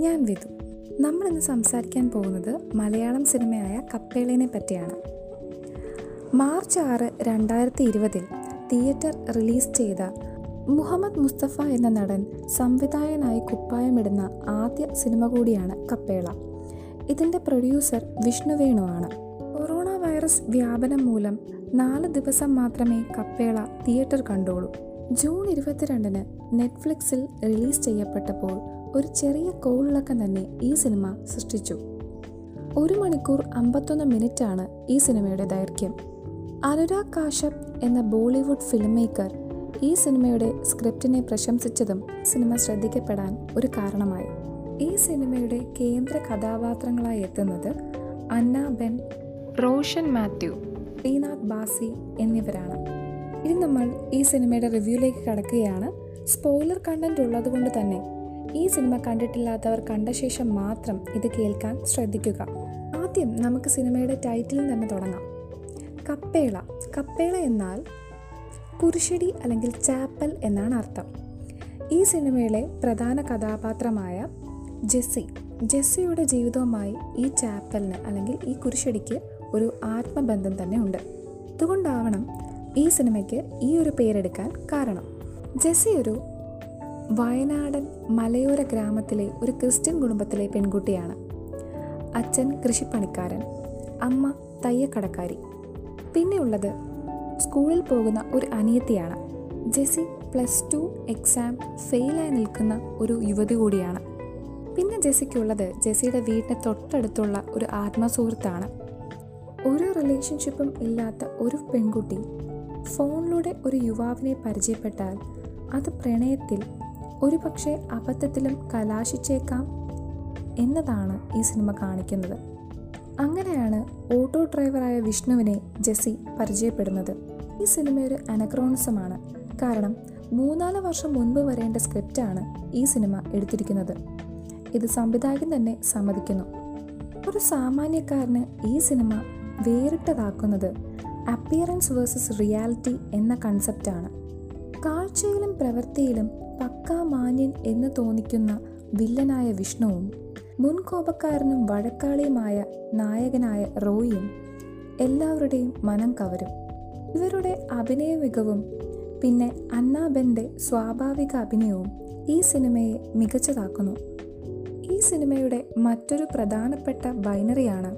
ഞാൻ വിധു. നമ്മളിന്ന് സംസാരിക്കാൻ പോകുന്നത് മലയാളം സിനിമയായ കപ്പേളിനെ പറ്റിയാണ്. മാർച്ച് ആറ് രണ്ടായിരത്തി ഇരുപതിൽ തിയേറ്റർ റിലീസ് ചെയ്ത മുഹമ്മദ് മുസ്തഫ എന്ന നടൻ സംവിധായകനായി കുപ്പായമിടുന്ന ആദ്യ സിനിമ കൂടിയാണ് കപ്പേള. ഇതിന്റെ പ്രൊഡ്യൂസർ വിഷ്ണുവേണുവാണ് കൊറോണ വൈറസ് വ്യാപനം മൂലം നാല് ദിവസം മാത്രമേ കപ്പേള തിയേറ്റർ കണ്ടോളൂ ജൂൺ ഇരുപത്തിരണ്ടിന് നെറ്റ്ഫ്ലിക്സിൽ റിലീസ് ചെയ്യപ്പെട്ടപ്പോൾ ഒരു ചെറിയ കോളിളക്കം തന്നെ ഈ സിനിമ സൃഷ്ടിച്ചു. ഒരു മണിക്കൂർ അമ്പത്തൊന്ന് ആണ് ഈ സിനിമയുടെ ദൈർഘ്യം. അനുരാഗ് കാശ്യപ് എന്ന ബോളിവുഡ് ഫിലിം മേക്കർ ഈ സിനിമയുടെ സ്ക്രിപ്റ്റിനെ പ്രശംസിച്ചതും സിനിമ ശ്രദ്ധിക്കപ്പെടാൻ ഒരു കാരണമായി. ഈ സിനിമയുടെ കേന്ദ്ര കഥാപാത്രങ്ങളായി എത്തുന്നത് അന്ന ബെൻ റോഷൻ മാത്യു ശ്രീനാഥ് ബാസി എന്നിവരാണ്. ഇനി നമ്മൾ ഈ സിനിമയുടെ റിവ്യൂലേക്ക് കടക്കുകയാണ്. സ്പോയിലർ കണ്ടന്റ് ഉള്ളതുകൊണ്ട് തന്നെ ഈ സിനിമ കണ്ടിട്ടില്ലാത്തവർ കണ്ട ശേഷം മാത്രം ഇത് കേൾക്കാൻ ശ്രദ്ധിക്കുക. ആദ്യം നമുക്ക് സിനിമയുടെ ടൈറ്റിലിൽ തന്നെ തുടങ്ങാം. കപ്പേള. കപ്പേള എന്നാൽ കുരിശടി അല്ലെങ്കിൽ ചാപ്പൽ എന്നാണ് അർത്ഥം. ഈ സിനിമയിലെ പ്രധാന കഥാപാത്രമായ ജെസ്സി. ജെസ്സിയുടെ ജീവിതവുമായി ഈ ചാപ്പലിന് അല്ലെങ്കിൽ ഈ കുരിശടിക്ക് ഒരു ആത്മബന്ധം തന്നെ ഉണ്ട്. അതുകൊണ്ടാവണം ഈ സിനിമയ്ക്ക് ഈ ഒരു പേരെടുക്കാൻ കാരണം. ജെസ്സി ഒരു വയനാടൻ മലയോര ഗ്രാമത്തിലെ ഒരു ക്രിസ്ത്യൻ കുടുംബത്തിലെ പെൺകുട്ടിയാണ്. അച്ഛൻ കൃഷിപ്പണിക്കാരൻ അമ്മ തയ്യക്കടക്കാരി. പിന്നെയുള്ളത് സ്കൂളിൽ പോകുന്ന ഒരു അനിയത്തിയാണ്. ജെസി പ്ലസ് ടു എക്സാം ഫെയിലായി നിൽക്കുന്ന ഒരു യുവതി കൂടിയാണ്. പിന്നെ ജെസിക്കുള്ളത് ജെസിയുടെ വീടിന് തൊട്ടടുത്തുള്ള ഒരു ആത്മസുഹൃത്താണ്. ഒരു റിലേഷൻഷിപ്പും ഇല്ലാത്ത ഒരു പെൺകുട്ടി ഫോണിലൂടെ ഒരു യുവാവിനെ പരിചയപ്പെട്ടാൽ അത് പ്രണയത്തിൽ ഒരുപക്ഷെ അബദ്ധത്തിലും കലാശിച്ചേക്കാം എന്നതാണ് ഈ സിനിമ കാണിക്കുന്നത്. അങ്ങനെയാണ് ഓട്ടോ ഡ്രൈവറായ വിഷ്ണുവിനെ ജെസ്സി പരിചയപ്പെടുന്നത്. ഈ സിനിമ ഒരു അനക്രോണിസമാണ്. കാരണം മൂന്നാൽ വർഷം മുൻപ് വരേണ്ട സ്ക്രിപ്റ്റാണ് ഈ സിനിമ എടുത്തിരിക്കുന്നത്. ഇത് സംവിധായകൻ തന്നെ സമ്മതിക്കുന്നു. ഒരു സാമാന്യക്കാരന് ഈ സിനിമ വേറിട്ടതാക്കുന്നത് അപ്പിയറൻസ് വേഴ്സസ് റിയാലിറ്റി എന്ന കൺസെപ്റ്റാണ്. കാഴ്ചയിലും പ്രവൃത്തിയിലും പക്കാ മാന്യൻ എന്ന് തോന്നിക്കുന്ന വില്ലനായ വിഷ്ണുവും മുൻകോപക്കാരനും വഴക്കാളിയുമായ നായകനായ റോയിയും എല്ലാവരുടെയും മനം കവരും. ഇവരുടെ അഭിനയ മികവും പിന്നെ അന്നാബെന്റെ സ്വാഭാവിക അഭിനയവും ഈ സിനിമയെ മികച്ചതാക്കുന്നു. ഈ സിനിമയുടെ മറ്റൊരു പ്രധാനപ്പെട്ട ബൈനറിയാണ്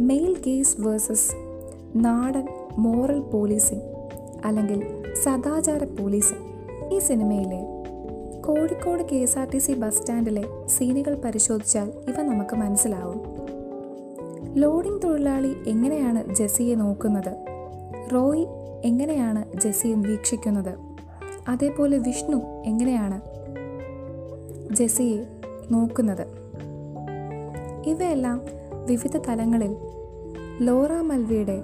മെയിൽ ഗേസ് വേഴ്സസ് നാടൻ മോറൽ പോലീസിംഗ്. അല്ലെങ്കിൽ സദാചാര പോലീസ് ഈ സിനിമയിലെ Kozhikode K S R T C bus സ്റ്റാൻഡിലെ സീനുകൾ പരിശോധിച്ചാൽ ഇവ നമുക്ക് മനസ്സിലാവും. ലോഡിംഗ് തൊഴിലാളി എങ്ങനെയാണ് ജെസ്സിയെ നോക്കുന്നത്? റോയ് എങ്ങനെയാണ് ജെസ്സിയെ വീക്ഷിക്കുന്നത് അതേപോലെ വിഷ്ണു എങ്ങനെയാണ് ജെസ്സിയെ നോക്കുന്നത്? ഇവയെല്ലാം വിവിധ തലങ്ങളിൽ ലോറ മൽവിയുടെ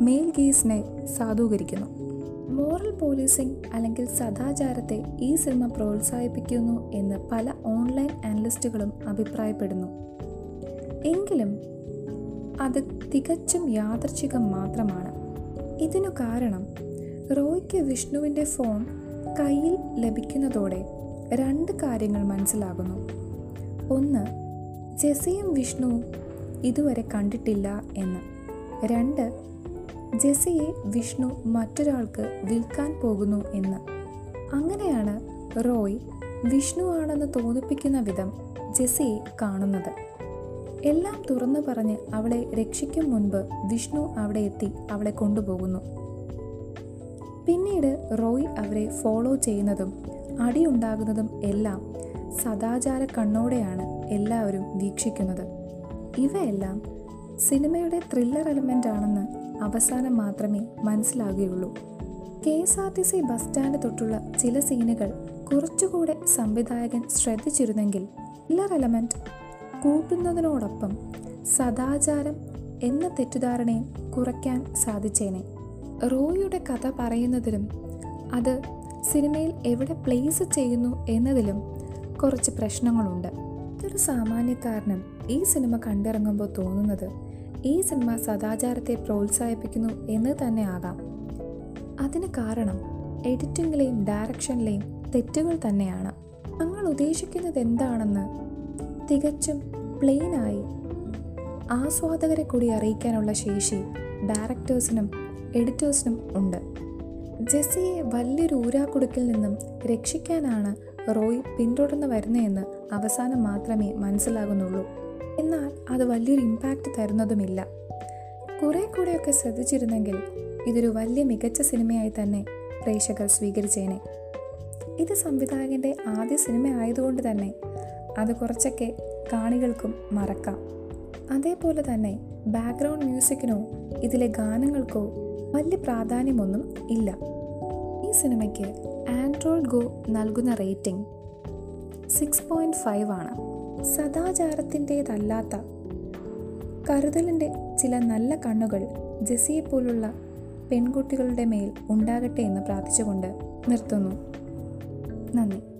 മെയിൽ ഗീസിനെ സാധൂകരിക്കുന്നു. മോറൽ പോലീസിംഗ് അല്ലെങ്കിൽ സദാചാരത്തെ ഈ സിനിമ പ്രോത്സാഹിപ്പിക്കുന്നു എന്ന് പല ഓൺലൈൻ അനലിസ്റ്റുകളും അഭിപ്രായപ്പെടുന്നു. എങ്കിലും അത് തികച്ചും യാദർച്ഛികം മാത്രമാണ്. ഇതിനു കാരണം റോയ്ക്ക് വിഷ്ണുവിന്റെ ഫോൺ കയ്യിൽ ലഭിക്കുന്നതോടെ രണ്ട് കാര്യങ്ങൾ മനസ്സിലാകുന്നു. ഒന്ന് ജെസിയും വിഷ്ണുവും ഇതുവരെ കണ്ടിട്ടില്ല എന്ന്. രണ്ട് ജെസിയെ വിഷ്ണു മറ്റൊരാൾക്ക് വിൽക്കാൻ പോകുന്നു എന്ന്. അങ്ങനെയാണ് റോയ് വിഷ്ണു ആണെന്ന് തോന്നിപ്പിക്കുന്ന വിധം ജെസിയെ കാണുന്നത്. എല്ലാം തുറന്നു പറഞ്ഞ് അവളെ രക്ഷിക്കും മുൻപ് വിഷ്ണു അവിടെ എത്തി അവളെ കൊണ്ടുപോകുന്നു. പിന്നീട് റോയ് അവരെ ഫോളോ ചെയ്യുന്നതും അടിയുണ്ടാകുന്നതും എല്ലാം സദാചാര കണ്ണോടെയാണ് എല്ലാവരും വീക്ഷിക്കുന്നത്. ഇവയെല്ലാം സിനിമയുടെ ത്രില്ലർ എലമെന്റ് ആണെന്ന് അവസാനം മാത്രമേ മനസ്സിലാകുകയുള്ളൂ. K S R T C bus stand തൊട്ടുള്ള ചില സീനുകൾ കുറച്ചുകൂടെ സംവിധായകൻ ശ്രദ്ധിച്ചിരുന്നെങ്കിൽ ത്രില്ലർ എലമെന്റ് കൂട്ടുന്നതിനോടൊപ്പം സദാചാരം എന്ന തെറ്റിദ്ധാരണയും കുറയ്ക്കാൻ സാധിച്ചേനെ. റോയിയുടെ കഥ പറയുന്നതിലും അത് സിനിമയിൽ എവിടെ പ്ലേസ് ചെയ്യുന്നു എന്നതിലും കുറച്ച് പ്രശ്നങ്ങളുണ്ട്. ഇതൊരു സാമാന്യക്കാരനും ഈ സിനിമ കണ്ടിറങ്ങുമ്പോൾ തോന്നുന്നത് ഈ സിനിമ സദാചാരത്തെ പ്രോത്സാഹിപ്പിക്കുന്നു എന്ന് തന്നെ ആകാം. അതിന് കാരണം എഡിറ്റിങ്ങിലെയും ഡയറക്ഷനിലെയും തെറ്റുകൾ തന്നെയാണ്. ഞങ്ങൾ ഉദ്ദേശിക്കുന്നത് എന്താണെന്ന് തികച്ചും പ്ലെയിനായി ആസ്വാദകരെ കൂടി അറിയിക്കാനുള്ള ശേഷി ഡയറക്ടേഴ്സിനും എഡിറ്റേഴ്സിനും ഉണ്ട്. ജെസ്സിയെ വലിയൊരു ഊരാക്കുടുക്കിൽ നിന്നും രക്ഷിക്കാനാണ് റോയ് പിന്തുടർന്ന് വരുന്നതെന്ന് അവസാനം മാത്രമേ മനസ്സിലാകുന്നുള്ളൂ. എന്നാൽ അത് വലിയൊരു ഇമ്പാക്റ്റ് തരുന്നതുമില്ല. കുറെ കൂടെയൊക്കെ ശ്രദ്ധിച്ചിരുന്നെങ്കിൽ ഇതൊരു വലിയ മികച്ച സിനിമയായി തന്നെ പ്രേക്ഷകർ സ്വീകരിച്ചേനെ. ഇത് സംവിധായകന്റെ ആദ്യ സിനിമ ആയതുകൊണ്ട് തന്നെ അത് കുറച്ചൊക്കെ കാണികൾക്കും മറക്കാം. അതേപോലെ തന്നെ ബാക്ക്ഗ്രൗണ്ട് മ്യൂസിക്കിനോ ഇതിലെ ഗാനങ്ങൾക്കോ വലിയ പ്രാധാന്യമൊന്നും ഇല്ല. ഈ സിനിമയ്ക്ക് ആൻഡ്രോയിഡ് ഗോ നൽകുന്ന റേറ്റിംഗ് സിക്സ് പോയിന്റ് ഫൈവ് ആണ്. സദാചാരത്തിന്റേതല്ലാത്ത കരുതലിന്റെ ചില നല്ല കണ്ണുകൾ പോലുള്ള പെൺകുട്ടികളുടെ മേൽ ഉണ്ടാകട്ടെ എന്ന് പ്രാർത്ഥിച്ചുകൊണ്ട് നിർത്തുന്നു. നന്ദി.